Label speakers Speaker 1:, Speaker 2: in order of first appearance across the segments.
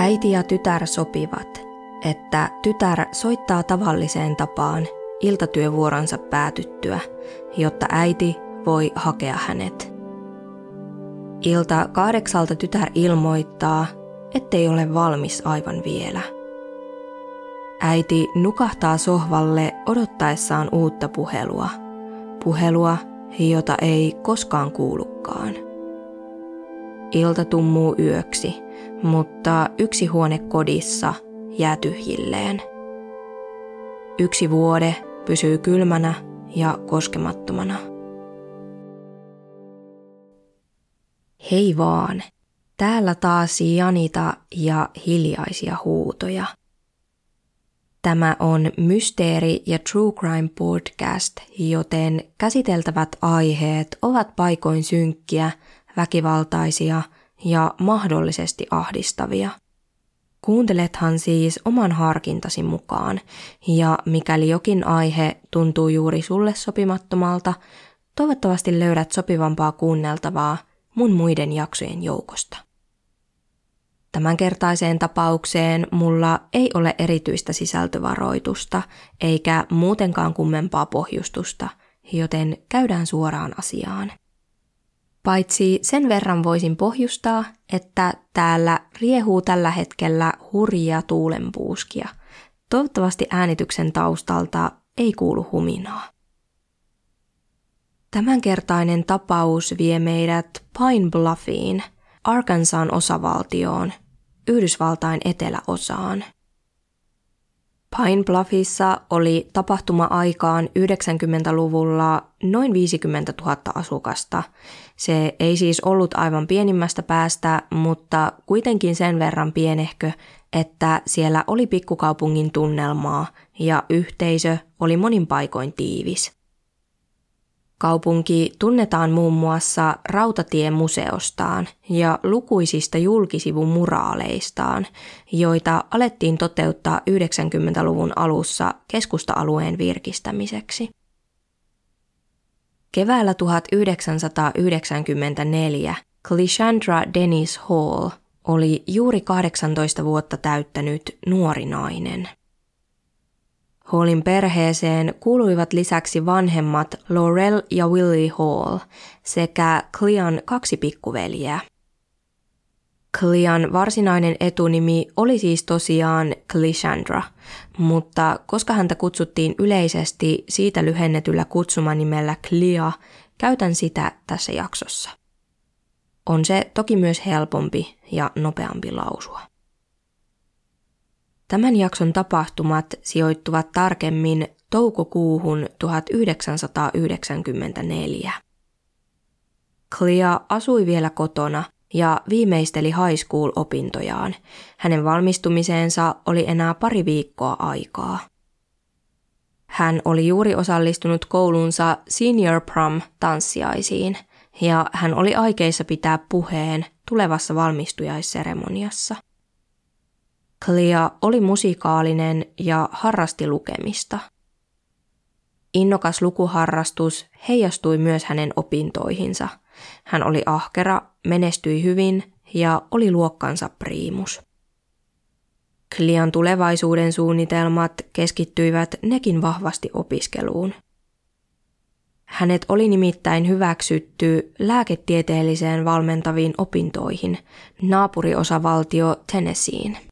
Speaker 1: Äiti ja tytär sopivat, että tytär soittaa tavalliseen tapaan iltatyövuoronsa päätyttyä, jotta äiti voi hakea hänet. Ilta kahdeksalta tytär ilmoittaa, ettei ole valmis aivan vielä. Äiti nukahtaa sohvalle odottaessaan uutta puhelua. Puhelua, jota ei koskaan kuulukaan. Ilta tummuu yöksi, mutta yksi huone kodissa jää tyhjilleen. Yksi vuode pysyy kylmänä ja koskemattomana. Hei vaan, täällä taas Janita ja hiljaisia huutoja. Tämä on Mysteeri- ja True Crime podcast, joten käsiteltävät aiheet ovat paikoin synkkiä, väkivaltaisia ja mahdollisesti ahdistavia. Kuuntelethan siis oman harkintasi mukaan, ja mikäli jokin aihe tuntuu juuri sulle sopimattomalta, toivottavasti löydät sopivampaa kuunneltavaa mun muiden jaksojen joukosta. Tämänkertaiseen tapaukseen mulla ei ole erityistä sisältövaroitusta eikä muutenkaan kummempaa pohjustusta, joten käydään suoraan asiaan. Paitsi sen verran voisin pohjustaa, että täällä riehuu tällä hetkellä hurjia tuulenpuuskia. Toivottavasti äänityksen taustalta ei kuulu huminaa. Tämänkertainen tapaus vie meidät Pine Bluffiin, Arkansan osavaltioon, Yhdysvaltain eteläosaan – Pine Bluffissa oli tapahtuma-aikaan 90-luvulla noin 50 000 asukasta. Se ei siis ollut aivan pienimmästä päästä, mutta kuitenkin sen verran pienehkö, että siellä oli pikkukaupungin tunnelmaa ja yhteisö oli monin paikoin tiivis. Kaupunki tunnetaan muun muassa rautatiemuseostaan ja lukuisista julkisivumuraaleistaan, joita alettiin toteuttaa 90-luvun alussa keskusta-alueen virkistämiseksi. Keväällä 1994 Clishandra Dennis Hall oli juuri 18 vuotta täyttänyt nuori nainen. Hallin perheeseen kuuluivat lisäksi vanhemmat Laurel ja Willie Hall sekä Clean kaksi pikkuveljeä. Clean varsinainen etunimi oli siis tosiaan Clishandra, mutta koska häntä kutsuttiin yleisesti siitä lyhennetyllä kutsumanimellä Clea, käytän sitä tässä jaksossa. On se toki myös helpompi ja nopeampi lausua. Tämän jakson tapahtumat sijoittuvat tarkemmin toukokuuhun 1994. Clea asui vielä kotona ja viimeisteli high school-opintojaan. Hänen valmistumiseensa oli enää pari viikkoa aikaa. Hän oli juuri osallistunut koulunsa senior prom tanssiaisiin ja hän oli aikeissa pitää puheen tulevassa valmistujaisseremoniassa – Clea oli musikaalinen ja harrasti lukemista. Innokas lukuharrastus heijastui myös hänen opintoihinsa. Hän oli ahkera, menestyi hyvin ja oli luokkansa priimus. Clean tulevaisuuden suunnitelmat keskittyivät nekin vahvasti opiskeluun. Hänet oli nimittäin hyväksytty lääketieteelliseen valmentaviin opintoihin naapuriosavaltio Tennesseein.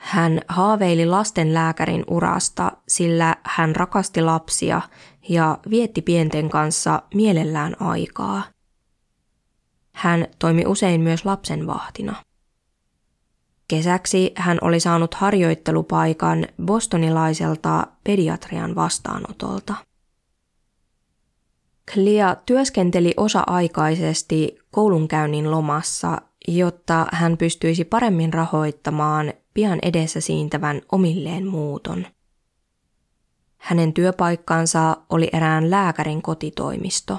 Speaker 1: Hän haaveili lastenlääkärin urasta, sillä hän rakasti lapsia ja vietti pienten kanssa mielellään aikaa. Hän toimi usein myös lapsenvahtina. Kesäksi hän oli saanut harjoittelupaikan bostonilaiselta pediatrian vastaanotolta. Clea työskenteli osa-aikaisesti koulunkäynnin lomassa, jotta hän pystyisi paremmin rahoittamaan pian edessä siintävän omilleen muuton. Hänen työpaikkansa oli erään lääkärin kotitoimisto.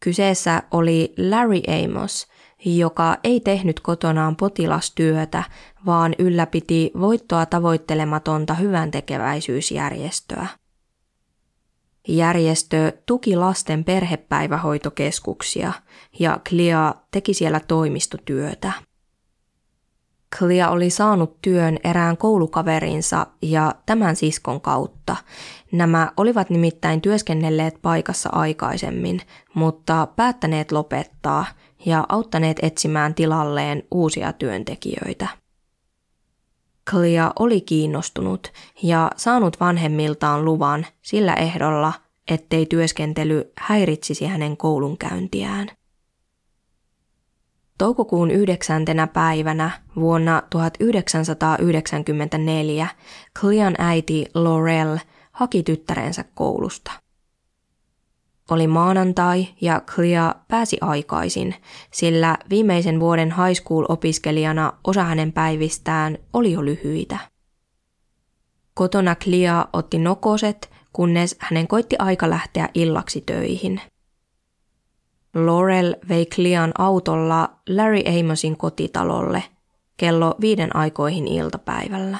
Speaker 1: Kyseessä oli Larry Amos, joka ei tehnyt kotonaan potilastyötä, vaan ylläpiti voittoa tavoittelematonta hyvän tekeväisyysjärjestöä. Järjestö tuki lasten perhepäivähoitokeskuksia ja Clea teki siellä toimistotyötä. Clea oli saanut työn erään koulukaverinsa ja tämän siskon kautta. Nämä olivat nimittäin työskennelleet paikassa aikaisemmin, mutta päättäneet lopettaa ja auttaneet etsimään tilalleen uusia työntekijöitä. Clea oli kiinnostunut ja saanut vanhemmiltaan luvan sillä ehdolla, ettei työskentely häiritsisi hänen koulunkäyntiään. Toukokuun yhdeksäntenä päivänä vuonna 1994 Clean äiti Laurel haki tyttärensä koulusta. Oli maanantai ja Clea pääsi aikaisin, sillä viimeisen vuoden high school-opiskelijana osa hänen päivistään oli jo lyhyitä. Kotona Clea otti nokoset, kunnes hänen koitti aika lähteä illaksi töihin – Laurel vei Clean autolla Larry Amosin kotitalolle kello viiden aikoihin iltapäivällä.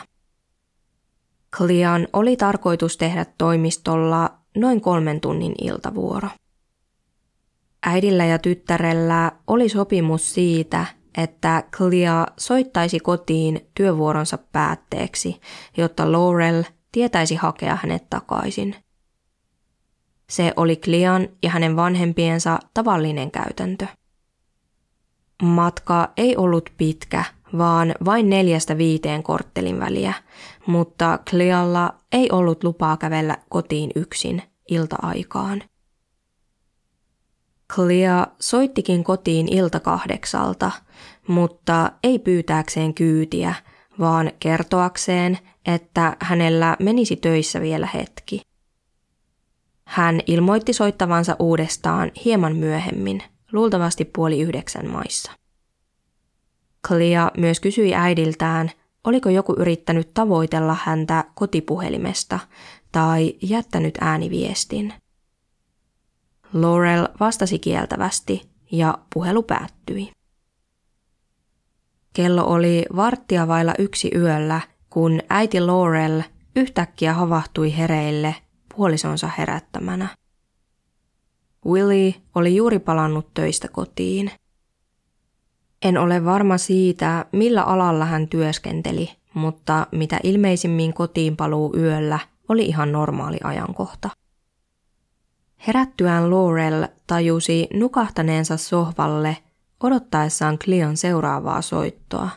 Speaker 1: Clean oli tarkoitus tehdä toimistolla noin kolmen tunnin iltavuoro. Äidillä ja tyttärellä oli sopimus siitä, että Clea soittaisi kotiin työvuoronsa päätteeksi, jotta Laurel tietäisi hakea hänet takaisin – se oli Klian ja hänen vanhempiensa tavallinen käytäntö. Matka ei ollut pitkä, vaan vain neljästä viiteen korttelin väliä, mutta Clealla ei ollut lupaa kävellä kotiin yksin ilta-aikaan. Clea soittikin kotiin ilta kahdeksalta, mutta ei pyytääkseen kyytiä, vaan kertoakseen, että hänellä menisi töissä vielä hetki. Hän ilmoitti soittavansa uudestaan hieman myöhemmin, luultavasti puoli yhdeksän maissa. Clea myös kysyi äidiltään, oliko joku yrittänyt tavoitella häntä kotipuhelimesta tai jättänyt ääniviestin. Laurel vastasi kieltävästi ja puhelu päättyi. Kello oli varttia vailla yksi yöllä, kun äiti Laurel yhtäkkiä havahtui hereille puolisonsa herättämänä. Willie oli juuri palannut töistä kotiin. En ole varma siitä, millä alalla hän työskenteli, mutta mitä ilmeisimmin kotiin paluu yöllä oli ihan normaali ajankohta. Herättyään Laurel tajusi nukahtaneensa sohvalle odottaessaan Cleon seuraavaa soittoa.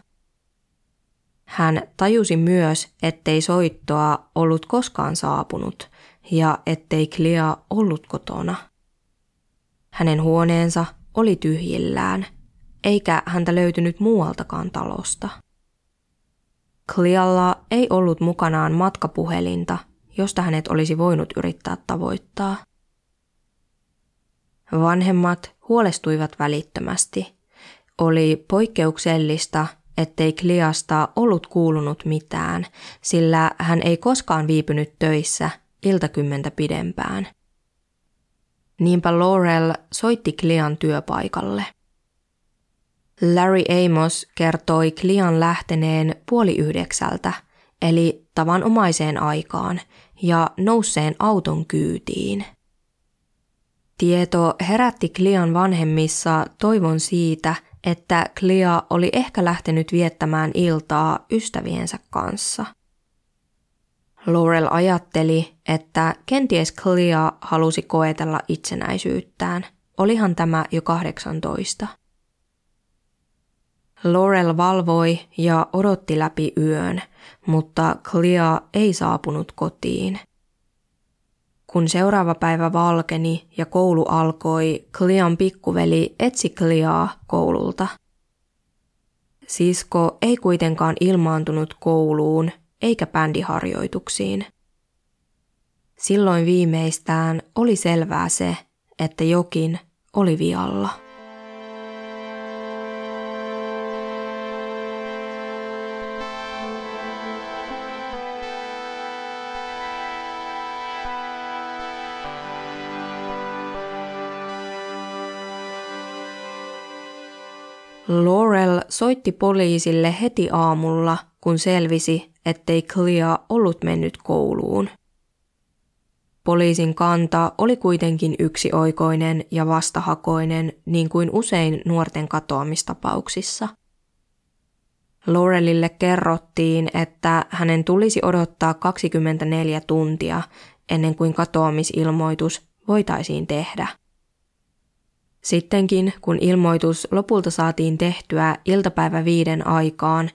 Speaker 1: Hän tajusi myös, ettei soittoa ollut koskaan saapunut, ja ettei Clea ollut kotona. Hänen huoneensa oli tyhjillään, eikä häntä löytynyt muualtakaan talosta. Clealla ei ollut mukanaan matkapuhelinta, josta hänet olisi voinut yrittää tavoittaa. Vanhemmat huolestuivat välittömästi. Oli poikkeuksellista, ettei Kliasta ollut kuulunut mitään, sillä hän ei koskaan viipynyt töissä iltakymmentä pidempään. Niinpä Laurel soitti Klian työpaikalle. Larry Amos kertoi Klian lähteneen puoli yhdeksältä, eli tavanomaiseen aikaan, ja nousseen auton kyytiin. Tieto herätti Klian vanhemmissa toivon siitä, että Clea oli ehkä lähtenyt viettämään iltaa ystäviensä kanssa – Laurel ajatteli, että kenties Clea halusi koetella itsenäisyyttään. Olihan tämä jo 18. Laurel valvoi ja odotti läpi yön, mutta Clea ei saapunut kotiin. Kun seuraava päivä valkeni ja koulu alkoi, Clean pikkuveli etsi Cleaa koululta. Sisko ei kuitenkaan ilmaantunut kouluun eikä bändiharjoituksiin. Silloin viimeistään oli selvää se, että jokin oli vialla. Laurel soitti poliisille heti aamulla, kun selvisi, ettei Clea ollut mennyt kouluun. Poliisin kanta oli kuitenkin yksioikoinen ja vastahakoinen niin kuin usein nuorten katoamistapauksissa. Laurelille kerrottiin, että hänen tulisi odottaa 24 tuntia ennen kuin katoamisilmoitus voitaisiin tehdä. Sittenkin, kun ilmoitus lopulta saatiin tehtyä iltapäivä viiden aikaan,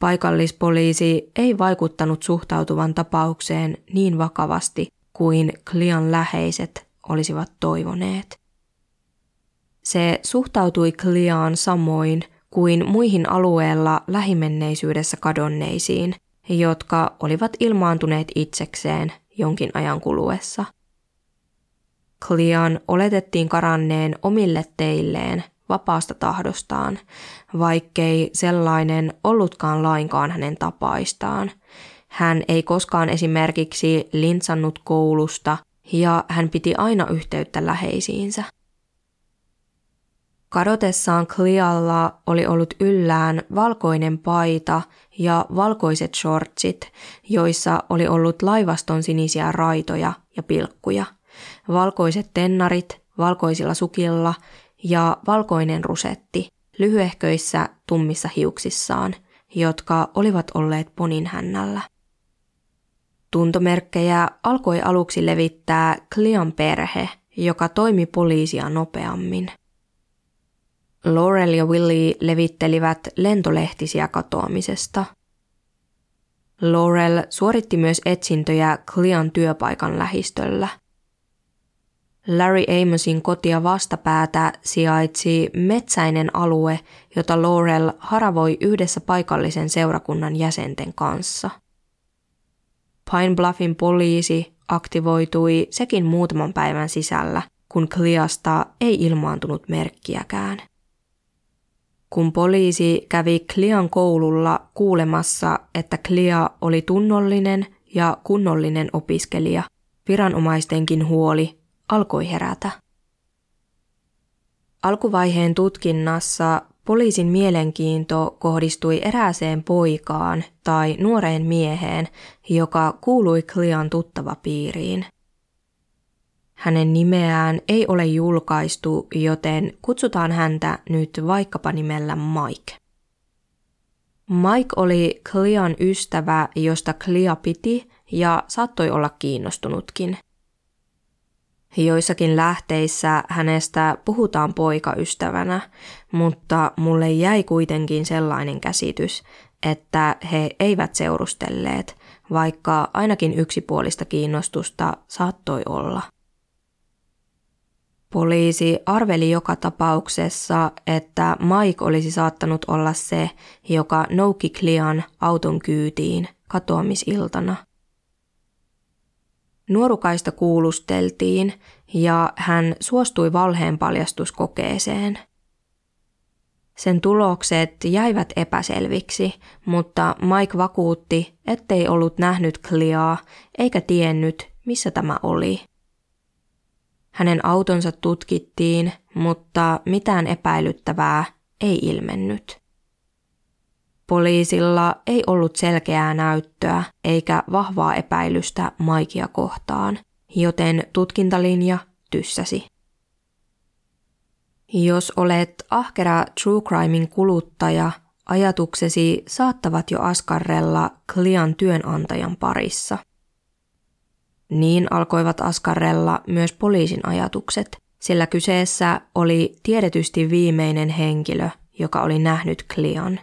Speaker 1: paikallispoliisi ei vaikuttanut suhtautuvan tapaukseen niin vakavasti kuin Klian läheiset olisivat toivoneet. Se suhtautui Kliaan samoin kuin muihin alueella lähimenneisyydessä kadonneisiin, jotka olivat ilmaantuneet itsekseen jonkin ajan kuluessa. Klian oletettiin karanneen omille teilleen vapaasta tahdostaan, vaikkei sellainen ollutkaan lainkaan hänen tapaistaan. Hän ei koskaan esimerkiksi lintsannut koulusta ja hän piti aina yhteyttä läheisiinsä. Kadotessaan Clealla oli ollut yllään valkoinen paita ja valkoiset shortsit, joissa oli ollut laivaston sinisiä raitoja ja pilkkuja, valkoiset tennarit valkoisilla sukilla ja valkoinen rusetti lyhyehköissä tummissa hiuksissaan, jotka olivat olleet ponin hännällä. Tuntomerkkejä alkoi aluksi levittää Clean perhe, joka toimi poliisia nopeammin. Laurel ja Willie levittelivät lentolehtisiä katoamisesta. Laurel suoritti myös etsintöjä Clean työpaikan lähistöllä. Larry Amosin kotia vastapäätä sijaitsi metsäinen alue, jota Laurel haravoi yhdessä paikallisen seurakunnan jäsenten kanssa. Pine Bluffin poliisi aktivoitui sekin muutaman päivän sisällä, kun Cleasta ei ilmaantunut merkkiäkään. Kun poliisi kävi Clean koululla kuulemassa, että Clea oli tunnollinen ja kunnollinen opiskelija, viranomaistenkin huoli alkoi herätä. Alkuvaiheen tutkinnassa poliisin mielenkiinto kohdistui erääseen poikaan tai nuoreen mieheen, joka kuului Clean tuttava piiriin – hänen nimeään ei ole julkaistu, joten kutsutaan häntä nyt vaikkapa nimellä Mike. Mike oli Clean ystävä, josta Clea piti ja saattoi olla kiinnostunutkin. Joissakin lähteissä hänestä puhutaan poikaystävänä, mutta mulle jäi kuitenkin sellainen käsitys, että he eivät seurustelleet, vaikka ainakin yksipuolista kiinnostusta saattoi olla. Poliisi arveli joka tapauksessa, että Mike olisi saattanut olla se, joka nouki Klian auton kyytiin katoamisiltana. Nuorukaista kuulusteltiin ja hän suostui valheen paljastuskokeeseen. Sen tulokset jäivät epäselviksi, mutta Mike vakuutti, ettei ollut nähnyt Kliaa eikä tiennyt, missä tämä oli. Hänen autonsa tutkittiin, mutta mitään epäilyttävää ei ilmennyt. Poliisilla ei ollut selkeää näyttöä eikä vahvaa epäilystä Maikia kohtaan, joten tutkintalinja tyssäsi. Jos olet ahkera True Crimein kuluttaja, ajatuksesi saattavat jo askarrella Klian työnantajan parissa – niin alkoivat askarrella myös poliisin ajatukset, sillä kyseessä oli tiedetysti viimeinen henkilö, joka oli nähnyt Cleon.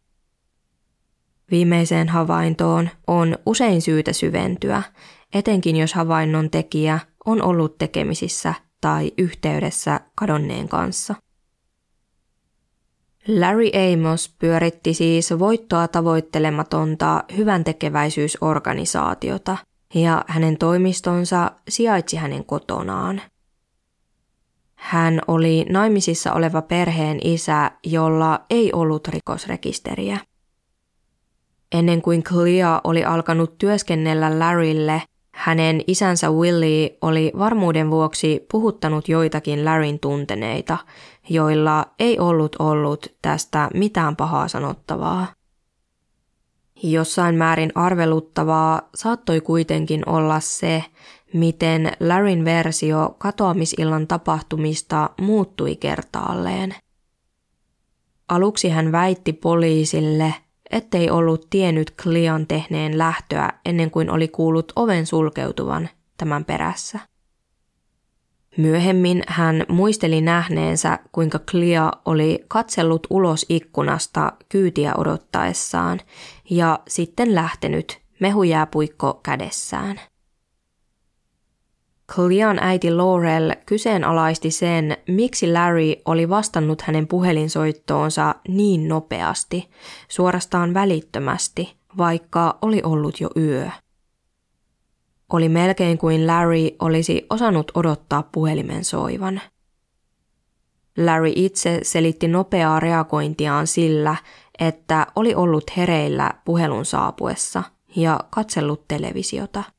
Speaker 1: Viimeiseen havaintoon on usein syytä syventyä, etenkin jos havainnon tekijä on ollut tekemisissä tai yhteydessä kadonneen kanssa. Larry Amos pyöritti siis voittoa tavoittelematonta hyvän tekeväisyysorganisaatiota, ja hänen toimistonsa sijaitsi hänen kotonaan. Hän oli naimisissa oleva perheen isä, jolla ei ollut rikosrekisteriä. Ennen kuin Clea oli alkanut työskennellä Larrylle, hänen isänsä Willie oli varmuuden vuoksi puhuttanut joitakin Larryn tunteneita, joilla ei ollut ollut tästä mitään pahaa sanottavaa. Jossain määrin arveluttavaa saattoi kuitenkin olla se, miten Larryn versio katoamisillan tapahtumista muuttui kertaalleen. Aluksi hän väitti poliisille, ettei ollut tiennyt Clean tehneen lähtöä ennen kuin oli kuullut oven sulkeutuvan tämän perässä. Myöhemmin hän muisteli nähneensä, kuinka Clea oli katsellut ulos ikkunasta kyytiä odottaessaan ja sitten lähtenyt mehujääpuikko kädessään. Clean äiti Laurel kyseenalaisti sen, miksi Larry oli vastannut hänen puhelinsoittoonsa niin nopeasti, suorastaan välittömästi, vaikka oli ollut jo yö. Oli melkein kuin Larry olisi osannut odottaa puhelimen soivan. Larry itse selitti nopeaa reagointiaan sillä, että oli ollut hereillä puhelun saapuessa ja katsellut televisiota.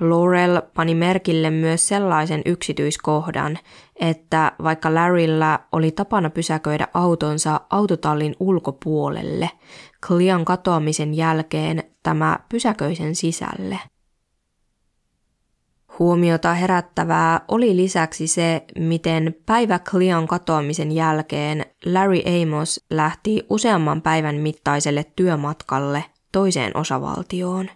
Speaker 1: Laurel pani merkille myös sellaisen yksityiskohdan, että vaikka Larryllä oli tapana pysäköidä autonsa autotallin ulkopuolelle, Clean katoamisen jälkeen tämä pysäköisen sisälle. Huomiota herättävää oli lisäksi se, miten päivä Clean katoamisen jälkeen Larry Amos lähti useamman päivän mittaiselle työmatkalle toiseen osavaltioon.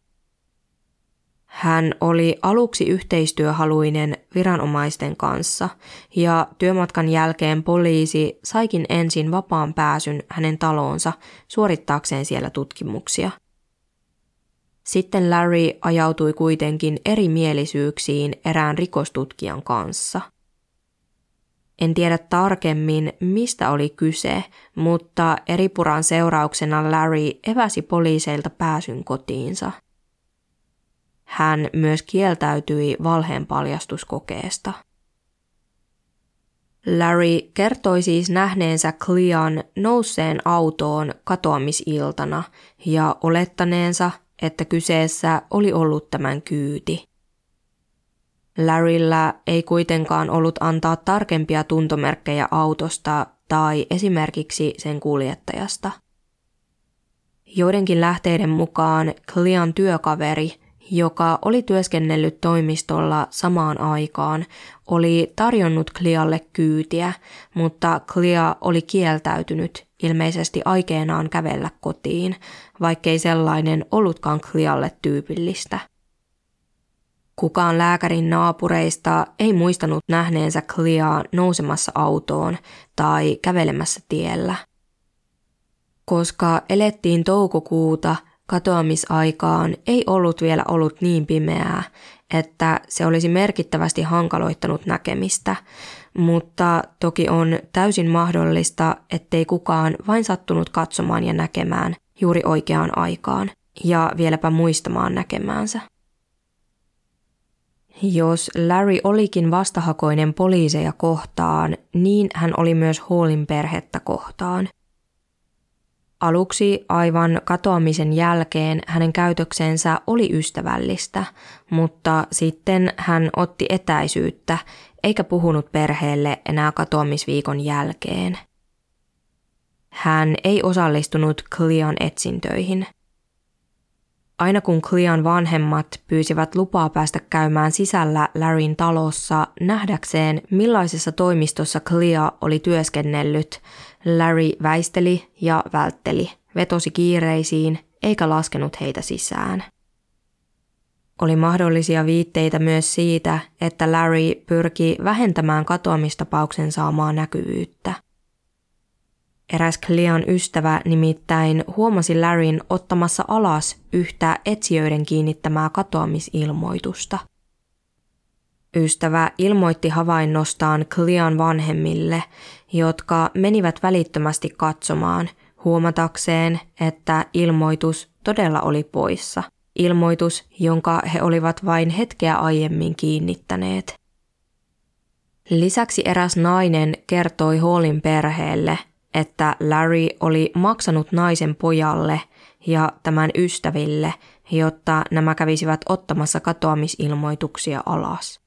Speaker 1: Hän oli aluksi yhteistyöhaluinen viranomaisten kanssa ja työmatkan jälkeen poliisi saikin ensin vapaan pääsyn hänen taloonsa suorittaakseen siellä tutkimuksia. Sitten Larry ajautui kuitenkin erimielisyyksiin erään rikostutkijan kanssa. En tiedä tarkemmin, mistä oli kyse, mutta eripuran seurauksena Larry eväsi poliiseilta pääsyn kotiinsa – hän myös kieltäytyi valheen paljastuskokeesta. Larry kertoi siis nähneensä Clean nousseen autoon katoamisiltana ja olettaneensa, että kyseessä oli ollut tämän kyyti. Larryllä ei kuitenkaan ollut antaa tarkempia tuntomerkkejä autosta tai esimerkiksi sen kuljettajasta. Joidenkin lähteiden mukaan Clean työkaveri joka oli työskennellyt toimistolla samaan aikaan, oli tarjonnut Klialle kyytiä, mutta Klia oli kieltäytynyt ilmeisesti aikeenaan kävellä kotiin, vaikkei sellainen ollutkaan Klialle tyypillistä. Kukaan lääkärin naapureista ei muistanut nähneensä Kliaa nousemassa autoon tai kävelemässä tiellä. Koska elettiin toukokuuta – katoamisaikaan ei ollut vielä ollut niin pimeää, että se olisi merkittävästi hankaloittanut näkemistä, mutta toki on täysin mahdollista, ettei kukaan vain sattunut katsomaan ja näkemään juuri oikeaan aikaan ja vieläpä muistamaan näkemäänsä. Jos Larry olikin vastahakoinen poliiseja kohtaan, niin hän oli myös Hallin perhettä kohtaan – Aluksi aivan katoamisen jälkeen hänen käytöksensä oli ystävällistä, mutta sitten hän otti etäisyyttä eikä puhunut perheelle enää katoamisviikon jälkeen. Hän ei osallistunut Clean etsintöihin. Aina kun Clean vanhemmat pyysivät lupaa päästä käymään sisällä Larryn talossa nähdäkseen, millaisessa toimistossa Clea oli työskennellyt, Larry väisteli ja vältteli, vetosi kiireisiin eikä laskenut heitä sisään. Oli mahdollisia viitteitä myös siitä, että Larry pyrki vähentämään katoamistapauksen saamaa näkyvyyttä. Eräs Clean ystävä nimittäin huomasi Larryn ottamassa alas yhtä etsijöiden kiinnittämää katoamisilmoitusta – Ystävä ilmoitti havainnostaan Clean vanhemmille, jotka menivät välittömästi katsomaan huomatakseen, että ilmoitus todella oli poissa. Ilmoitus, jonka he olivat vain hetkeä aiemmin kiinnittäneet. Lisäksi eräs nainen kertoi Hallin perheelle, että Larry oli maksanut naisen pojalle ja tämän ystäville, jotta nämä kävisivät ottamassa katoamisilmoituksia alas.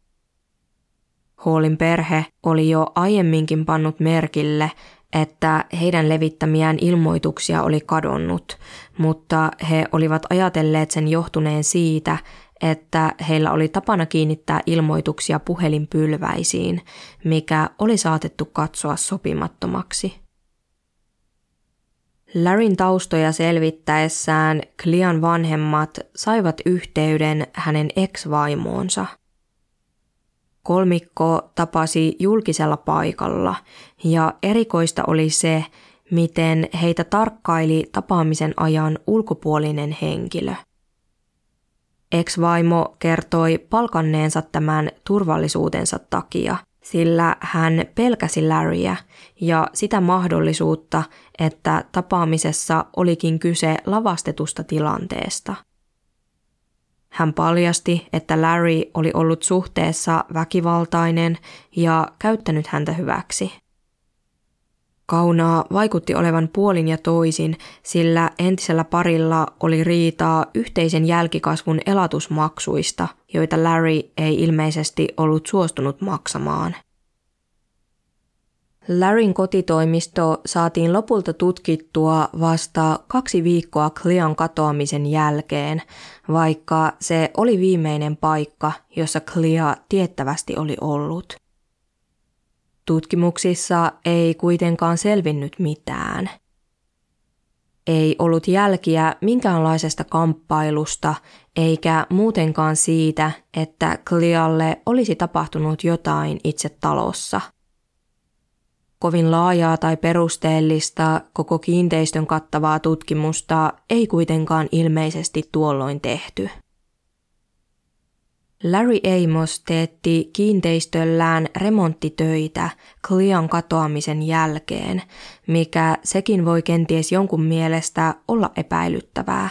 Speaker 1: Hallin perhe oli jo aiemminkin pannut merkille, että heidän levittämiään ilmoituksia oli kadonnut, mutta he olivat ajatelleet sen johtuneen siitä, että heillä oli tapana kiinnittää ilmoituksia puhelinpylväisiin, mikä oli saatettu katsoa sopimattomaksi. Larryn taustoja selvittäessään Clean vanhemmat saivat yhteyden hänen ex-vaimoonsa. Kolmikko tapasi julkisella paikalla ja erikoista oli se, miten heitä tarkkaili tapaamisen ajan ulkopuolinen henkilö. Ex-vaimo kertoi palkanneensa tämän turvallisuutensa takia, sillä hän pelkäsi Larryä ja sitä mahdollisuutta, että tapaamisessa olikin kyse lavastetusta tilanteesta. Hän paljasti, että Larry oli ollut suhteessa väkivaltainen ja käyttänyt häntä hyväksi. Kaunaa vaikutti olevan puolin ja toisin, sillä entisellä parilla oli riitaa yhteisen jälkikasvun elatusmaksuista, joita Larry ei ilmeisesti ollut suostunut maksamaan. Larryn kotitoimisto saatiin lopulta tutkittua vasta kaksi viikkoa Cleon katoamisen jälkeen, vaikka se oli viimeinen paikka, jossa Clea tiettävästi oli ollut. Tutkimuksissa ei kuitenkaan selvinnyt mitään. Ei ollut jälkiä minkäänlaisesta kamppailusta eikä muutenkaan siitä, että Clealle olisi tapahtunut jotain itse talossa – kovin laajaa tai perusteellista koko kiinteistön kattavaa tutkimusta ei kuitenkaan ilmeisesti tuolloin tehty. Larry Amos teetti kiinteistöllään remonttitöitä Clean katoamisen jälkeen, mikä sekin voi kenties jonkun mielestä olla epäilyttävää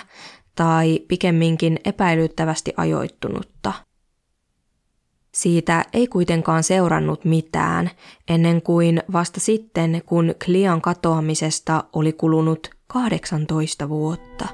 Speaker 1: tai pikemminkin epäilyttävästi ajoittunutta – siitä ei kuitenkaan seurannut mitään, ennen kuin vasta sitten, kun Klian katoamisesta oli kulunut 18 vuotta.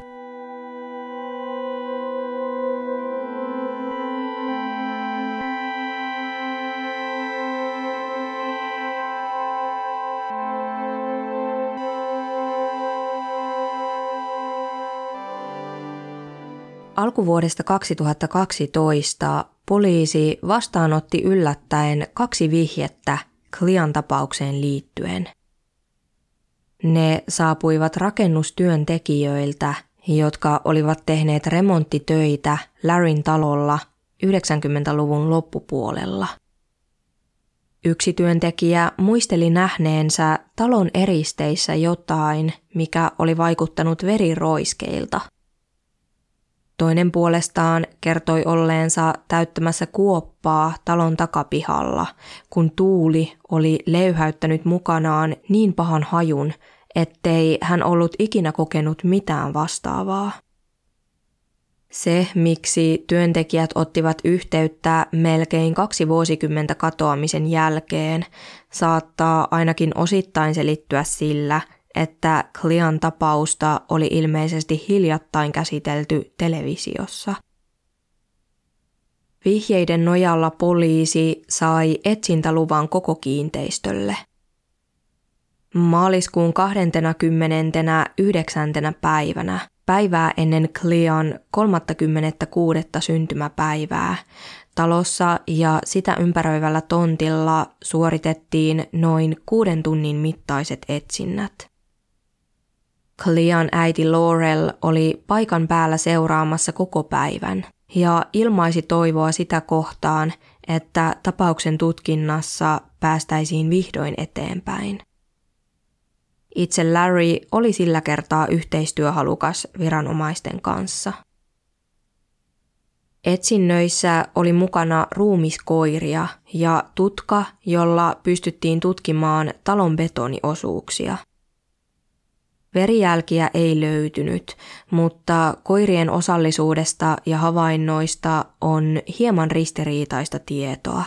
Speaker 1: Alkuvuodesta 2012 poliisi vastaanotti yllättäen kaksi vihjettä Klian tapaukseen liittyen. Ne saapuivat rakennustyöntekijöiltä, jotka olivat tehneet remonttitöitä Larryn talolla 90-luvun loppupuolella. Yksi työntekijä muisteli nähneensä talon eristeissä jotain, mikä oli vaikuttanut veriroiskeilta – Toinen puolestaan kertoi olleensa täyttämässä kuoppaa talon takapihalla, kun tuuli oli leyhäyttänyt mukanaan niin pahan hajun, ettei hän ollut ikinä kokenut mitään vastaavaa. Se, miksi työntekijät ottivat yhteyttä melkein kaksi vuosikymmentä katoamisen jälkeen, saattaa ainakin osittain selittyä sillä, että Clean tapausta oli ilmeisesti hiljattain käsitelty televisiossa. Vihjeiden nojalla poliisi sai etsintäluvan koko kiinteistölle. Maaliskuun 29. päivänä, päivää ennen Clean 36. syntymäpäivää, talossa ja sitä ympäröivällä tontilla suoritettiin noin kuuden tunnin mittaiset etsinnät. Clean äiti Laurel oli paikan päällä seuraamassa koko päivän ja ilmaisi toivoa sitä kohtaan, että tapauksen tutkinnassa päästäisiin vihdoin eteenpäin. Itse Larry oli sillä kertaa yhteistyöhalukas viranomaisten kanssa. Etsinnöissä oli mukana ruumiskoiria ja tutka, jolla pystyttiin tutkimaan talon betoniosuuksia – Verijälkiä ei löytynyt, mutta koirien osallisuudesta ja havainnoista on hieman ristiriitaista tietoa.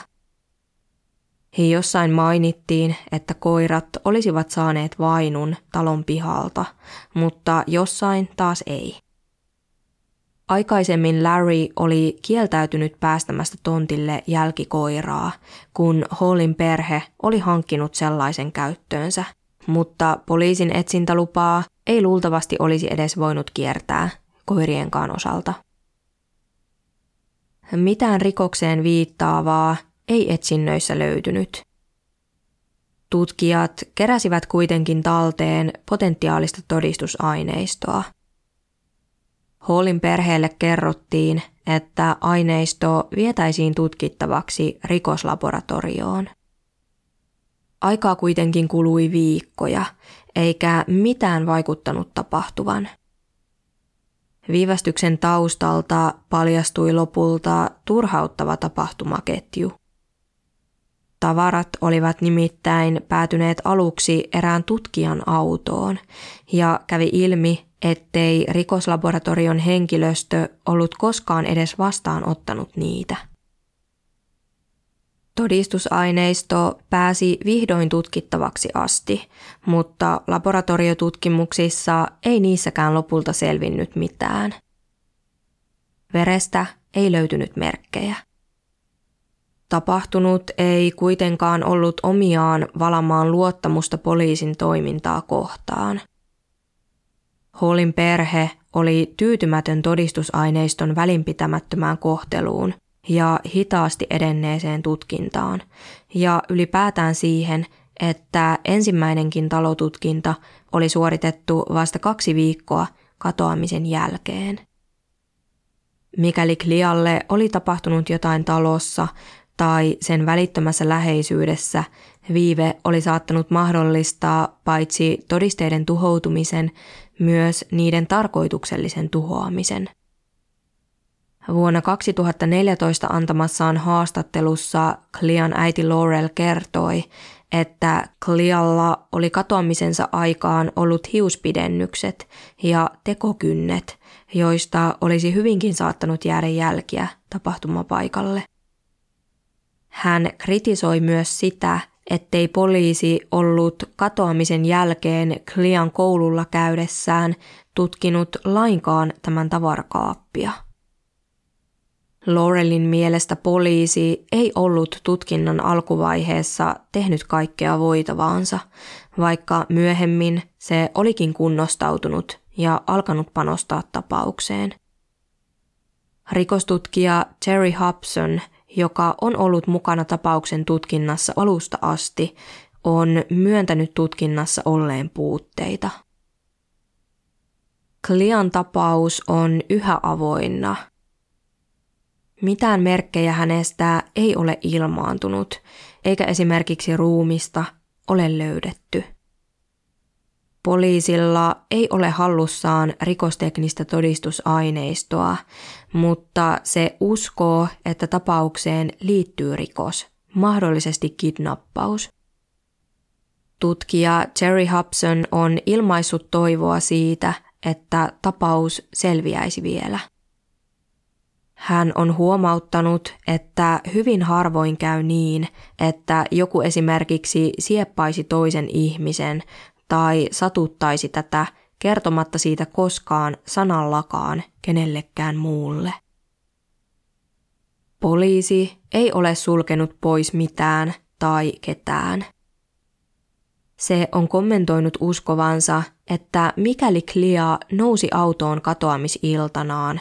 Speaker 1: He jossain mainittiin, että koirat olisivat saaneet vainun talon pihalta, mutta jossain taas ei. Aikaisemmin Larry oli kieltäytynyt päästämästä tontille jälkikoiraa, kun Hallin perhe oli hankkinut sellaisen käyttöönsä – mutta poliisin etsintälupaa ei luultavasti olisi edes voinut kiertää koirienkaan osalta. Mitään rikokseen viittaavaa ei etsinnöissä löytynyt. Tutkijat keräsivät kuitenkin talteen potentiaalista todistusaineistoa. Hallin perheelle kerrottiin, että aineisto vietäisiin tutkittavaksi rikoslaboratorioon. Aikaa kuitenkin kului viikkoja, eikä mitään vaikuttanut tapahtuvan. Viivästyksen taustalta paljastui lopulta turhauttava tapahtumaketju. Tavarat olivat nimittäin päätyneet aluksi erään tutkijan autoon ja kävi ilmi, ettei rikoslaboratorion henkilöstö ollut koskaan edes vastaanottanut niitä. Todistusaineisto pääsi vihdoin tutkittavaksi asti, mutta laboratoriotutkimuksissa ei niissäkään lopulta selvinnyt mitään. Verestä ei löytynyt merkkejä. Tapahtunut ei kuitenkaan ollut omiaan valamaan luottamusta poliisin toimintaa kohtaan. Hallin perhe oli tyytymätön todistusaineiston välinpitämättömään kohteluun ja hitaasti edenneeseen tutkintaan ja ylipäätään siihen, että ensimmäinenkin talotutkinta oli suoritettu vasta kaksi viikkoa katoamisen jälkeen. Mikäli Klialle oli tapahtunut jotain talossa tai sen välittömässä läheisyydessä, viive oli saattanut mahdollistaa paitsi todisteiden tuhoutumisen, myös niiden tarkoituksellisen tuhoamisen – Vuonna 2014 antamassaan haastattelussa Clean äiti Laurel kertoi, että Clealla oli katoamisensa aikaan ollut hiuspidennykset ja tekokynnet, joista olisi hyvinkin saattanut jäädä jälkiä tapahtumapaikalle. Hän kritisoi myös sitä, ettei poliisi ollut katoamisen jälkeen Clean koululla käydessään tutkinut lainkaan tämän tavarakaappia. Laurelin mielestä poliisi ei ollut tutkinnan alkuvaiheessa tehnyt kaikkea voitavaansa, vaikka myöhemmin se olikin kunnostautunut ja alkanut panostaa tapaukseen. Rikostutkija Terry Hobson, joka on ollut mukana tapauksen tutkinnassa alusta asti, on myöntänyt tutkinnassa olleen puutteita. Klian tapaus on yhä avoinna – mitään merkkejä hänestä ei ole ilmaantunut, eikä esimerkiksi ruumista ole löydetty. Poliisilla ei ole hallussaan rikosteknistä todistusaineistoa, mutta se uskoo, että tapaukseen liittyy rikos, mahdollisesti kidnappaus. Tutkija Jerry Hobson on ilmaissut toivoa siitä, että tapaus selviäisi vielä. Hän on huomauttanut, että hyvin harvoin käy niin, että joku esimerkiksi sieppaisi toisen ihmisen tai satuttaisi tätä kertomatta siitä koskaan sanallakaan kenellekään muulle. Poliisi ei ole sulkenut pois mitään tai ketään. Se on kommentoinut uskovansa, että mikäli Clea nousi autoon katoamisiltanaan,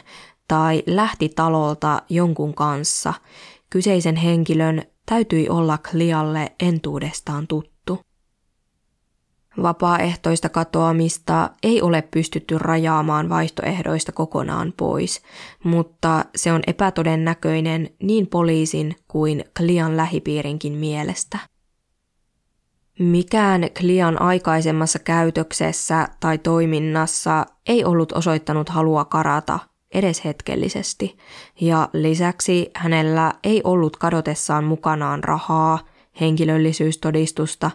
Speaker 1: tai lähti talolta jonkun kanssa, kyseisen henkilön täytyi olla Klialle entuudestaan tuttu. Vapaaehtoista katoamista ei ole pystytty rajaamaan vaihtoehdoista kokonaan pois, mutta se on epätodennäköinen niin poliisin kuin Klian lähipiirinkin mielestä. Mikään Klian aikaisemmassa käytöksessä tai toiminnassa ei ollut osoittanut halua karata edes hetkellisesti, ja lisäksi hänellä ei ollut kadotessaan mukanaan rahaa, henkilöllisyystodistusta,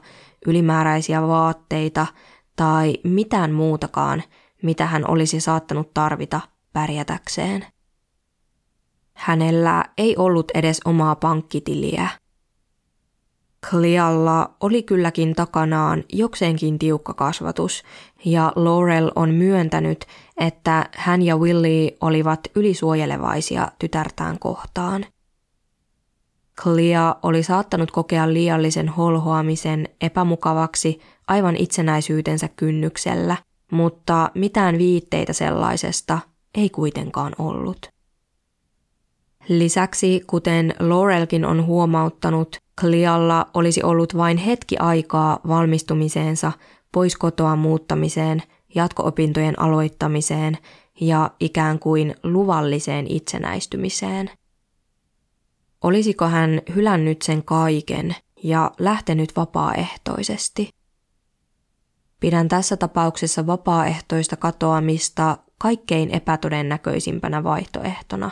Speaker 1: ylimääräisiä vaatteita tai mitään muutakaan, mitä hän olisi saattanut tarvita pärjätäkseen. Hänellä ei ollut edes omaa pankkitiliä – Clealla oli kylläkin takanaan jokseenkin tiukka kasvatus, ja Laurel on myöntänyt, että hän ja Willie olivat ylisuojelevaisia tytärtään kohtaan. Clea oli saattanut kokea liiallisen holhoamisen epämukavaksi aivan itsenäisyytensä kynnyksellä, mutta mitään viitteitä sellaisesta ei kuitenkaan ollut. Lisäksi, kuten Laurelkin on huomauttanut, Clealla olisi ollut vain hetki aikaa valmistumiseensa, pois kotoa muuttamiseen, jatko-opintojen aloittamiseen ja ikään kuin luvalliseen itsenäistymiseen. Olisiko hän hylännyt sen kaiken ja lähtenyt vapaaehtoisesti? Pidän tässä tapauksessa vapaaehtoista katoamista kaikkein epätodennäköisimpänä vaihtoehtona.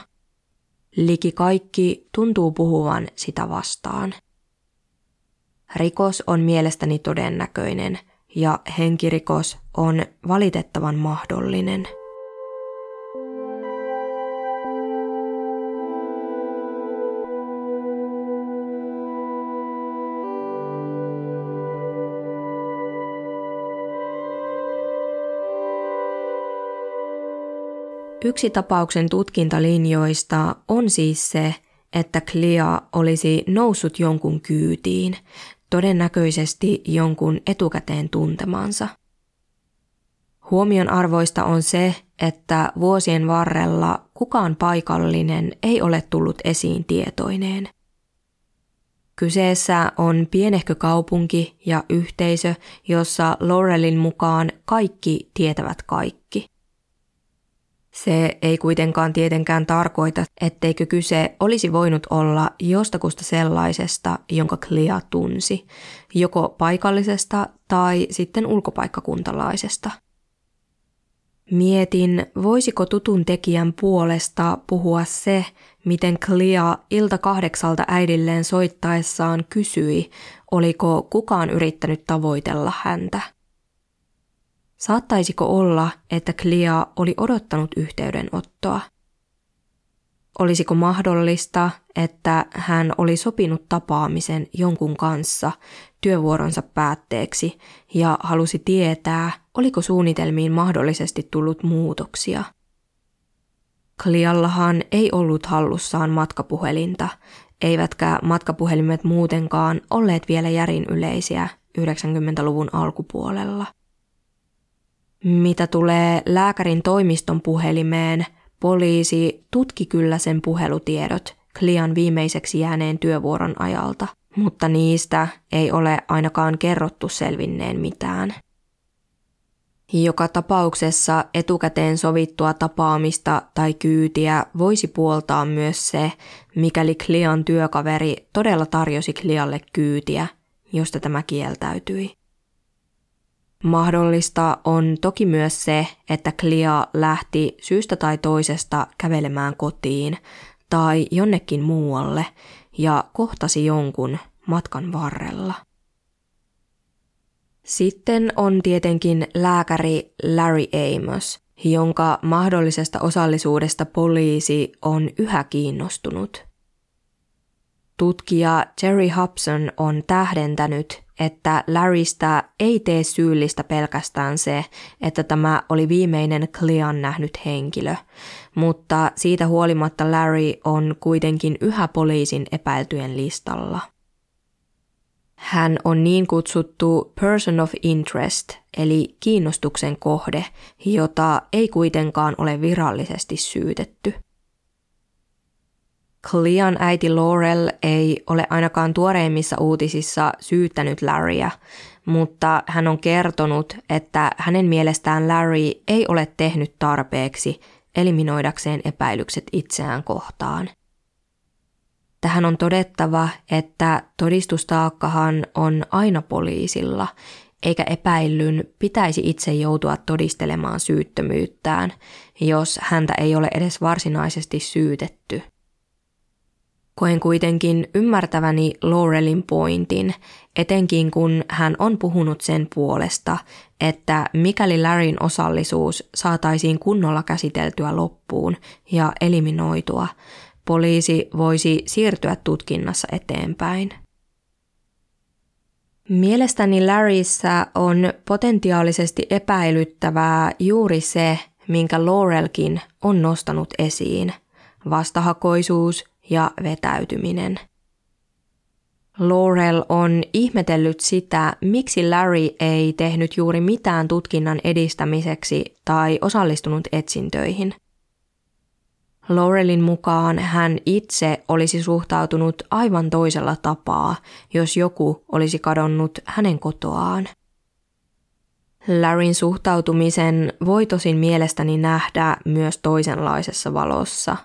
Speaker 1: Liki kaikki tuntuu puhuvan sitä vastaan. Rikos on mielestäni todennäköinen ja henkirikos on valitettavan mahdollinen. Yksi tapauksen tutkintalinjoista on siis se, että Clea olisi noussut jonkun kyytiin, todennäköisesti jonkun etukäteen tuntemansa. Huomion arvoista on se, että vuosien varrella kukaan paikallinen ei ole tullut esiin tietoineen. Kyseessä on pienehkö kaupunki ja yhteisö, jossa Laurelin mukaan kaikki tietävät kaikki. Se ei kuitenkaan tietenkään tarkoita, etteikö kyse olisi voinut olla jostakusta sellaisesta, jonka Clea tunsi, joko paikallisesta tai sitten ulkopaikkakuntalaisesta. Mietin, voisiko tutun tekijän puolesta puhua se, miten Clea ilta kahdeksalta äidilleen soittaessaan kysyi, oliko kukaan yrittänyt tavoitella häntä. Saattaisiko olla, että Clea oli odottanut yhteydenottoa? Olisiko mahdollista, että hän oli sopinut tapaamisen jonkun kanssa työvuoronsa päätteeksi ja halusi tietää, oliko suunnitelmiin mahdollisesti tullut muutoksia? Kliallahan ei ollut hallussaan matkapuhelinta, eivätkä matkapuhelimet muutenkaan olleet vielä järin yleisiä 90-luvun alkupuolella. Mitä tulee lääkärin toimiston puhelimeen, poliisi tutki kyllä sen puhelutiedot Klian viimeiseksi jääneen työvuoron ajalta, mutta niistä ei ole ainakaan kerrottu selvinneen mitään. Joka tapauksessa etukäteen sovittua tapaamista tai kyytiä voisi puoltaa myös se, mikäli Klian työkaveri todella tarjosi Klialle kyytiä, josta tämä kieltäytyi. Mahdollista on toki myös se, että Clea lähti syystä tai toisesta kävelemään kotiin tai jonnekin muualle ja kohtasi jonkun matkan varrella. Sitten on tietenkin lääkäri Larry Amos, jonka mahdollisesta osallisuudesta poliisi on yhä kiinnostunut. Tutkija Jerry Hobson on tähdentänyt, että Larrystä ei tee syyllistä pelkästään se, että tämä oli viimeinen Clean nähnyt henkilö, mutta siitä huolimatta Larry on kuitenkin yhä poliisin epäiltyjen listalla. Hän on niin kutsuttu person of interest, eli kiinnostuksen kohde, jota ei kuitenkaan ole virallisesti syytetty. Cleon äiti Laurel ei ole ainakaan tuoreimmissa uutisissa syyttänyt Larryä, mutta hän on kertonut, että hänen mielestään Larry ei ole tehnyt tarpeeksi eliminoidakseen epäilykset itseään kohtaan. Tähän on todettava, että todistustaakkahan on aina poliisilla, eikä epäillyn pitäisi itse joutua todistelemaan syyttömyyttään, jos häntä ei ole edes varsinaisesti syytetty – Koen kuitenkin ymmärtäväni Laurelin pointin, etenkin kun hän on puhunut sen puolesta, että mikäli Larryn osallisuus saataisiin kunnolla käsiteltyä loppuun ja eliminoitua, poliisi voisi siirtyä tutkinnassa eteenpäin. Mielestäni Larryssä on potentiaalisesti epäilyttävää juuri se, minkä Laurelkin on nostanut esiin. Vastahakoisuus ja vetäytyminen. Laurel on ihmetellyt sitä, miksi Larry ei tehnyt juuri mitään tutkinnan edistämiseksi tai osallistunut etsintöihin. Laurelin mukaan hän itse olisi suhtautunut aivan toisella tapaa, jos joku olisi kadonnut hänen kotoaan. Larryn suhtautumisen voi tosin mielestäni nähdä myös toisenlaisessa valossa.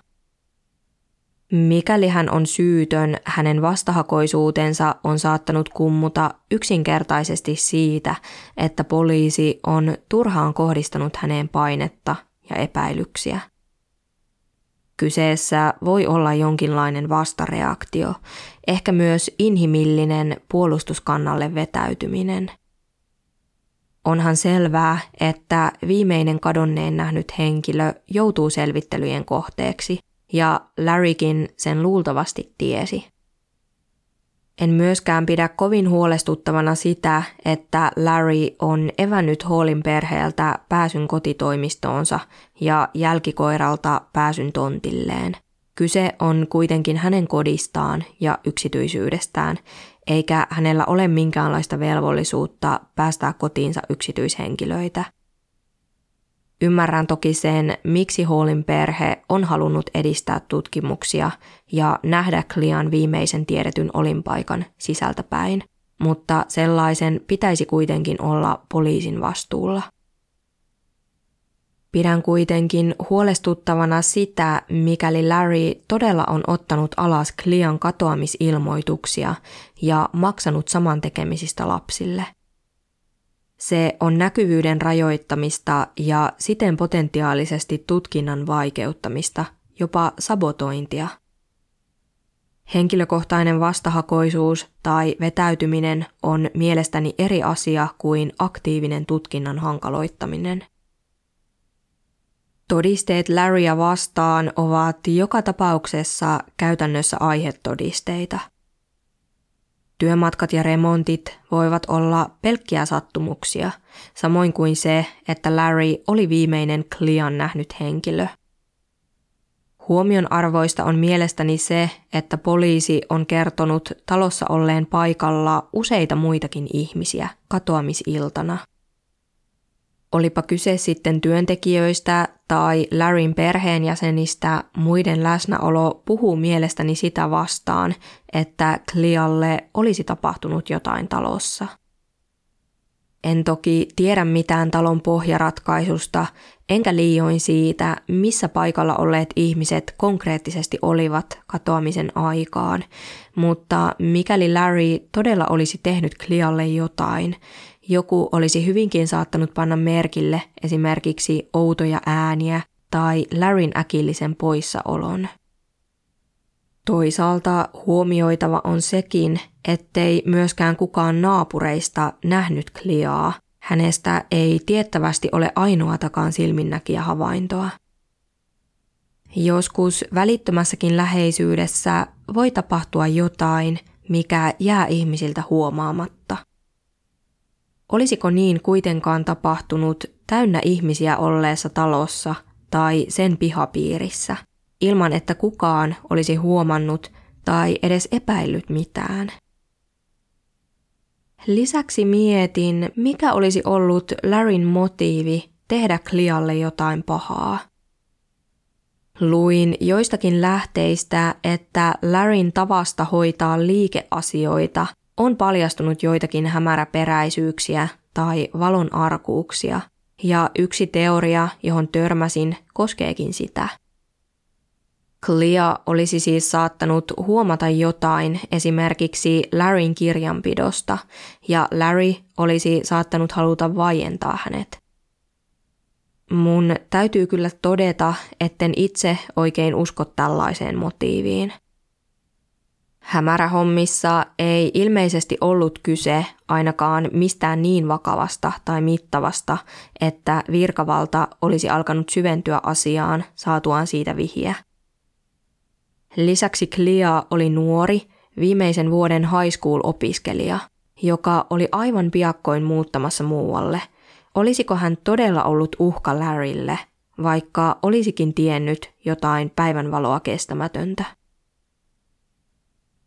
Speaker 1: Mikäli hän on syytön, hänen vastahakoisuutensa on saattanut kummuta yksinkertaisesti siitä, että poliisi on turhaan kohdistanut häneen painetta ja epäilyksiä. Kyseessä voi olla jonkinlainen vastareaktio, ehkä myös inhimillinen puolustuskannalle vetäytyminen. Onhan selvää, että viimeinen kadonneen nähnyt henkilö joutuu selvittelyjen kohteeksi, ja Larrykin sen luultavasti tiesi. En myöskään pidä kovin huolestuttavana sitä, että Larry on evännyt Hallin perheeltä pääsyn kotitoimistoonsa ja jälkikoiralta pääsyn tontilleen. Kyse on kuitenkin hänen kodistaan ja yksityisyydestään, eikä hänellä ole minkäänlaista velvollisuutta päästää kotiinsa yksityishenkilöitä – Ymmärrän toki sen, miksi Hallin perhe on halunnut edistää tutkimuksia ja nähdä Klian viimeisen tiedetyn olinpaikan sisältäpäin, mutta sellaisen pitäisi kuitenkin olla poliisin vastuulla. Pidän kuitenkin huolestuttavana sitä, mikäli Larry todella on ottanut alas Klian katoamisilmoituksia ja maksanut samantekemisistä lapsille – se on näkyvyyden rajoittamista ja siten potentiaalisesti tutkinnan vaikeuttamista, jopa sabotointia. Henkilökohtainen vastahakoisuus tai vetäytyminen on mielestäni eri asia kuin aktiivinen tutkinnan hankaloittaminen. Todisteet Larrya vastaan ovat joka tapauksessa käytännössä aihetodisteita – Työmatkat ja remontit voivat olla pelkkiä sattumuksia, samoin kuin se, että Larry oli viimeinen Clean nähnyt henkilö. Huomion arvoista on mielestäni se, että poliisi on kertonut talossa olleen paikalla useita muitakin ihmisiä katoamisiltana – Olipa kyse sitten työntekijöistä tai Larryn perheenjäsenistä, muiden läsnäolo puhuu mielestäni sitä vastaan, että Clealle olisi tapahtunut jotain talossa. En toki tiedä mitään talon pohjaratkaisusta, enkä liioin siitä, missä paikalla olleet ihmiset konkreettisesti olivat katoamisen aikaan, mutta mikäli Larry todella olisi tehnyt Clealle jotain, joku olisi hyvinkin saattanut panna merkille esimerkiksi outoja ääniä tai Larryn äkillisen poissaolon. Toisaalta huomioitava on sekin, ettei myöskään kukaan naapureista nähnyt Kliaa. Hänestä ei tiettävästi ole ainoatakaan silminnäkiä havaintoa. Joskus välittömässäkin läheisyydessä voi tapahtua jotain, mikä jää ihmisiltä huomaamatta – Olisiko niin kuitenkaan tapahtunut täynnä ihmisiä olleessa talossa tai sen pihapiirissä, ilman että kukaan olisi huomannut tai edes epäillyt mitään? Lisäksi mietin, mikä olisi ollut Larryn motiivi tehdä Klialle jotain pahaa. Luin joistakin lähteistä, että Larryn tavasta hoitaa liikeasioita – on paljastunut joitakin hämäräperäisyyksiä tai valon arkuuksia, ja yksi teoria, johon törmäsin, koskeekin sitä. Clea olisi siis saattanut huomata jotain esimerkiksi Larryn kirjanpidosta, ja Larry olisi saattanut haluta vaientaa hänet. Mun täytyy kyllä todeta, etten itse oikein usko tällaiseen motiiviin. Hämärähommissa ei ilmeisesti ollut kyse ainakaan mistään niin vakavasta tai mittavasta, että virkavalta olisi alkanut syventyä asiaan saatuaan siitä vihiä. Lisäksi Clea oli nuori, viimeisen vuoden high school-opiskelija, joka oli aivan piakkoin muuttamassa muualle. Olisiko hän todella ollut uhka Larrylle, vaikka olisikin tiennyt jotain päivänvaloa kestämätöntä?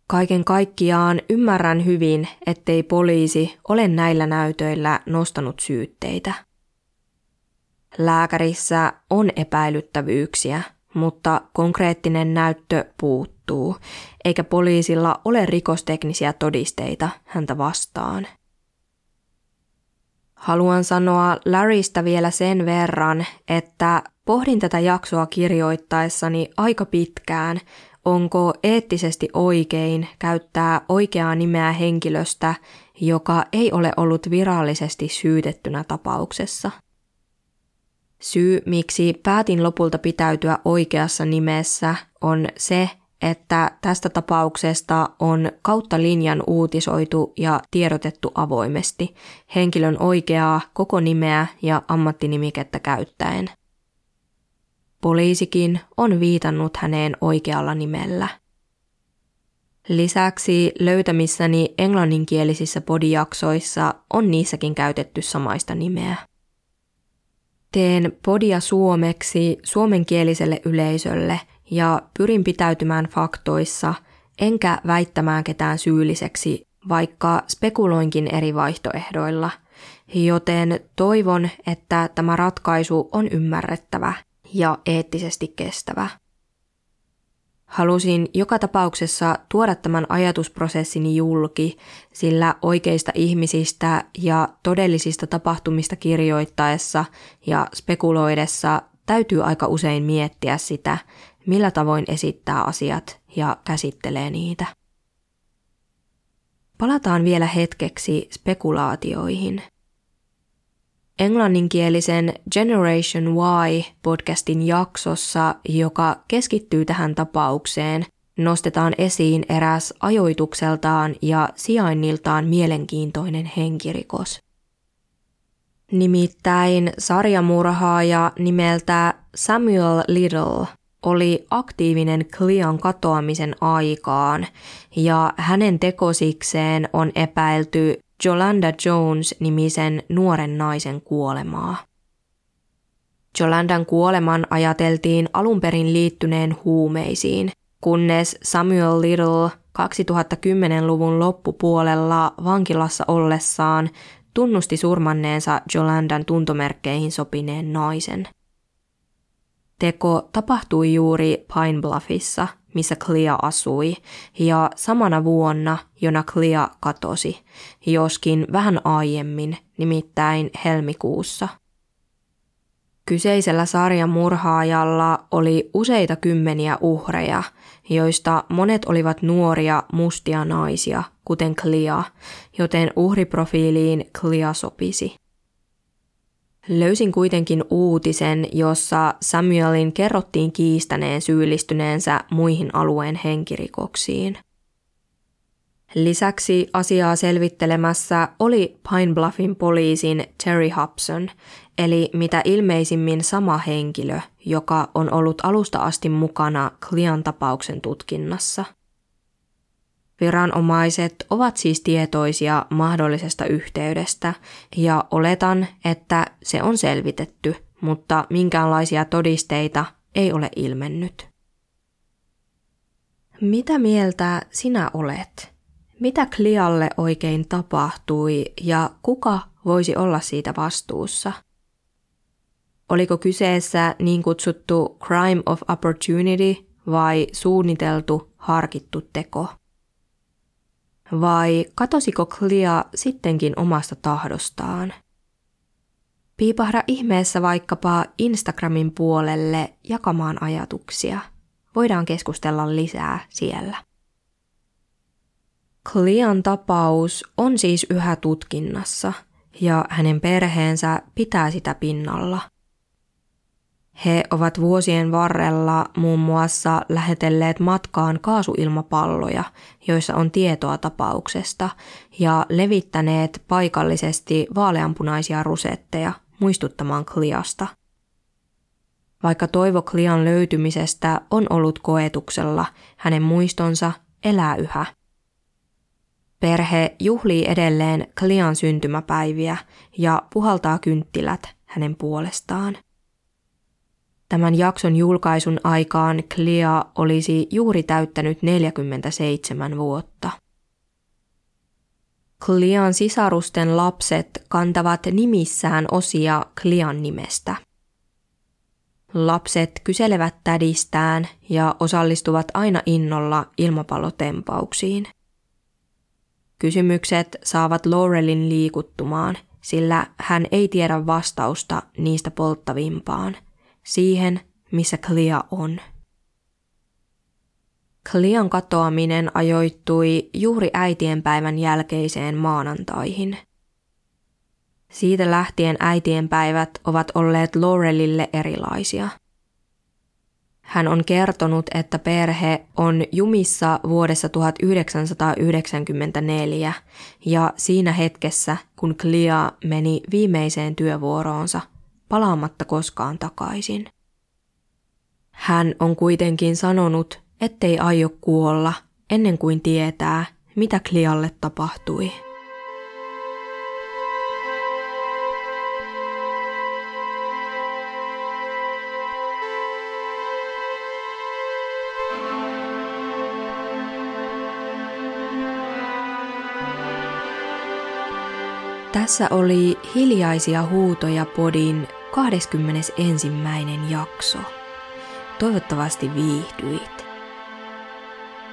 Speaker 1: Kaiken kaikkiaan ymmärrän hyvin, ettei poliisi ole näillä näytöillä nostanut syytteitä. Lääkärissä on epäilyttävyyksiä, mutta konkreettinen näyttö puuttuu, eikä poliisilla ole rikosteknisiä todisteita häntä vastaan. Haluan sanoa Larrystä vielä sen verran, että pohdin tätä jaksoa kirjoittaessani aika pitkään, onko eettisesti oikein käyttää oikeaa nimeä henkilöstä, joka ei ole ollut virallisesti syytettynä tapauksessa. Syy, miksi päätin lopulta pitäytyä oikeassa nimessä, on se, että tästä tapauksesta on kautta linjan uutisoitu ja tiedotettu avoimesti henkilön oikeaa koko nimeä ja ammattinimikettä käyttäen. Poliisikin on viitannut häneen oikealla nimellä. Lisäksi löytämissäni englanninkielisissä podijaksoissa on niissäkin käytetty samaista nimeä. Teen podia suomeksi suomenkieliselle yleisölle ja pyrin pitäytymään faktoissa, enkä väittämään ketään syylliseksi, vaikka spekuloinkin eri vaihtoehdoilla. Joten toivon, että tämä ratkaisu on ymmärrettävä ja eettisesti kestävä. Halusin joka tapauksessa tuoda tämän ajatusprosessini julki, sillä oikeista ihmisistä ja todellisista tapahtumista kirjoittaessa ja spekuloidessa täytyy aika usein miettiä sitä, millä tavoin esittää asiat ja käsittelee niitä. Palataan vielä hetkeksi spekulaatioihin – englanninkielisen Generation Y-podcastin jaksossa, joka keskittyy tähän tapaukseen, nostetaan esiin eräs ajoitukseltaan ja sijainniltaan mielenkiintoinen henkirikos. Nimittäin sarjamurhaaja nimeltä Samuel Little oli aktiivinen Clean katoamisen aikaan ja hänen tekosikseen on epäilty Jolanda Jones-nimisen nuoren naisen kuolemaa. Jolandan kuoleman ajateltiin alun perin liittyneen huumeisiin, kunnes Samuel Little 2010-luvun loppupuolella vankilassa ollessaan tunnusti surmanneensa Jolandan tuntomerkkeihin sopineen naisen. Teko tapahtui juuri Pine Bluffissa – missä Clea asui, ja samana vuonna, jona Clea katosi, joskin vähän aiemmin, nimittäin helmikuussa. Kyseisellä sarjan murhaajalla oli useita kymmeniä uhreja, joista monet olivat nuoria mustia naisia, kuten Clea, joten uhriprofiiliin Clea sopisi. Löysin kuitenkin uutisen, jossa Samuelin kerrottiin kiistäneen syyllistyneensä muihin alueen henkirikoksiin. Lisäksi asiaa selvittelemässä oli Pine Bluffin poliisin Terry Hobson, eli mitä ilmeisimmin sama henkilö, joka on ollut alusta asti mukana Clean tapauksen tutkinnassa – Viranomaiset ovat siis tietoisia mahdollisesta yhteydestä ja oletan, että se on selvitetty, mutta minkäänlaisia todisteita ei ole ilmennyt. Mitä mieltä sinä olet? Mitä Klialle oikein tapahtui ja kuka voisi olla siitä vastuussa? Oliko kyseessä niin kutsuttu crime of opportunity vai suunniteltu, harkittu teko? Vai katosiko Clea sittenkin omasta tahdostaan? Piipahda ihmeessä vaikkapa Instagramin puolelle jakamaan ajatuksia. Voidaan keskustella lisää siellä. Clean tapaus on siis yhä tutkinnassa ja hänen perheensä pitää sitä pinnalla – he ovat vuosien varrella muun muassa lähetelleet matkaan kaasuilmapalloja, joissa on tietoa tapauksesta, ja levittäneet paikallisesti vaaleanpunaisia rusetteja muistuttamaan Kliasta. Vaikka toivo Klian löytymisestä on ollut koetuksella, hänen muistonsa elää yhä. Perhe juhlii edelleen Klian syntymäpäiviä ja puhaltaa kynttilät hänen puolestaan. Tämän jakson julkaisun aikaan Clea olisi juuri täyttänyt 47 vuotta. Clean sisarusten lapset kantavat nimissään osia Clean nimestä. lapset kyselevät tädistään ja osallistuvat aina innolla ilmapallotempauksiin. Kysymykset saavat Laurelin liikuttumaan, sillä hän ei tiedä vastausta niistä polttavimpaan, siihen, missä Clea on. Clean katoaminen ajoittui juuri äitienpäivän jälkeiseen maanantaihin. Siitä lähtien äitienpäivät ovat olleet Laurelille erilaisia. Hän on kertonut, että perhe on jumissa vuodessa 1994 ja siinä hetkessä, kun Clea meni viimeiseen työvuoroonsa, palaamatta koskaan takaisin. Hän on kuitenkin sanonut, ettei aio kuolla ennen kuin tietää, mitä Klialle tapahtui. Tässä oli Hiljaisia huutoja podin 21. jakso. Toivottavasti viihdyit.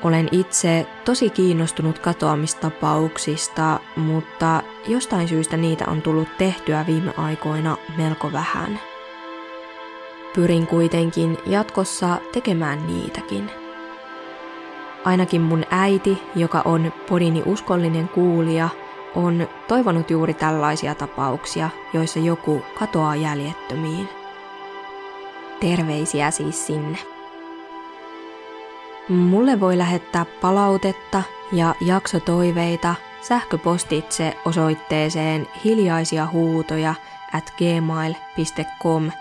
Speaker 1: Olen itse tosi kiinnostunut katoamistapauksista, mutta jostain syystä niitä on tullut tehtyä viime aikoina melko vähän. Pyrin kuitenkin jatkossa tekemään niitäkin. Ainakin mun äiti, joka on podini uskollinen kuulija, on toivonut juuri tällaisia tapauksia, joissa joku katoaa jäljettömiin. Terveisiä siis sinne. Mulle voi lähettää palautetta ja jaksotoiveita sähköpostitse osoitteeseen hiljaisia huutoja at gmail.com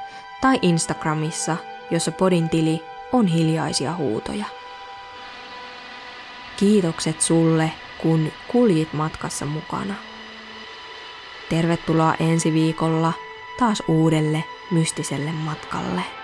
Speaker 1: tai Instagramissa, jossa podin tili on hiljaisia huutoja. Kiitokset sulle, kun kuljit matkassa mukana. Tervetuloa ensi viikolla taas uudelle mystiselle matkalle.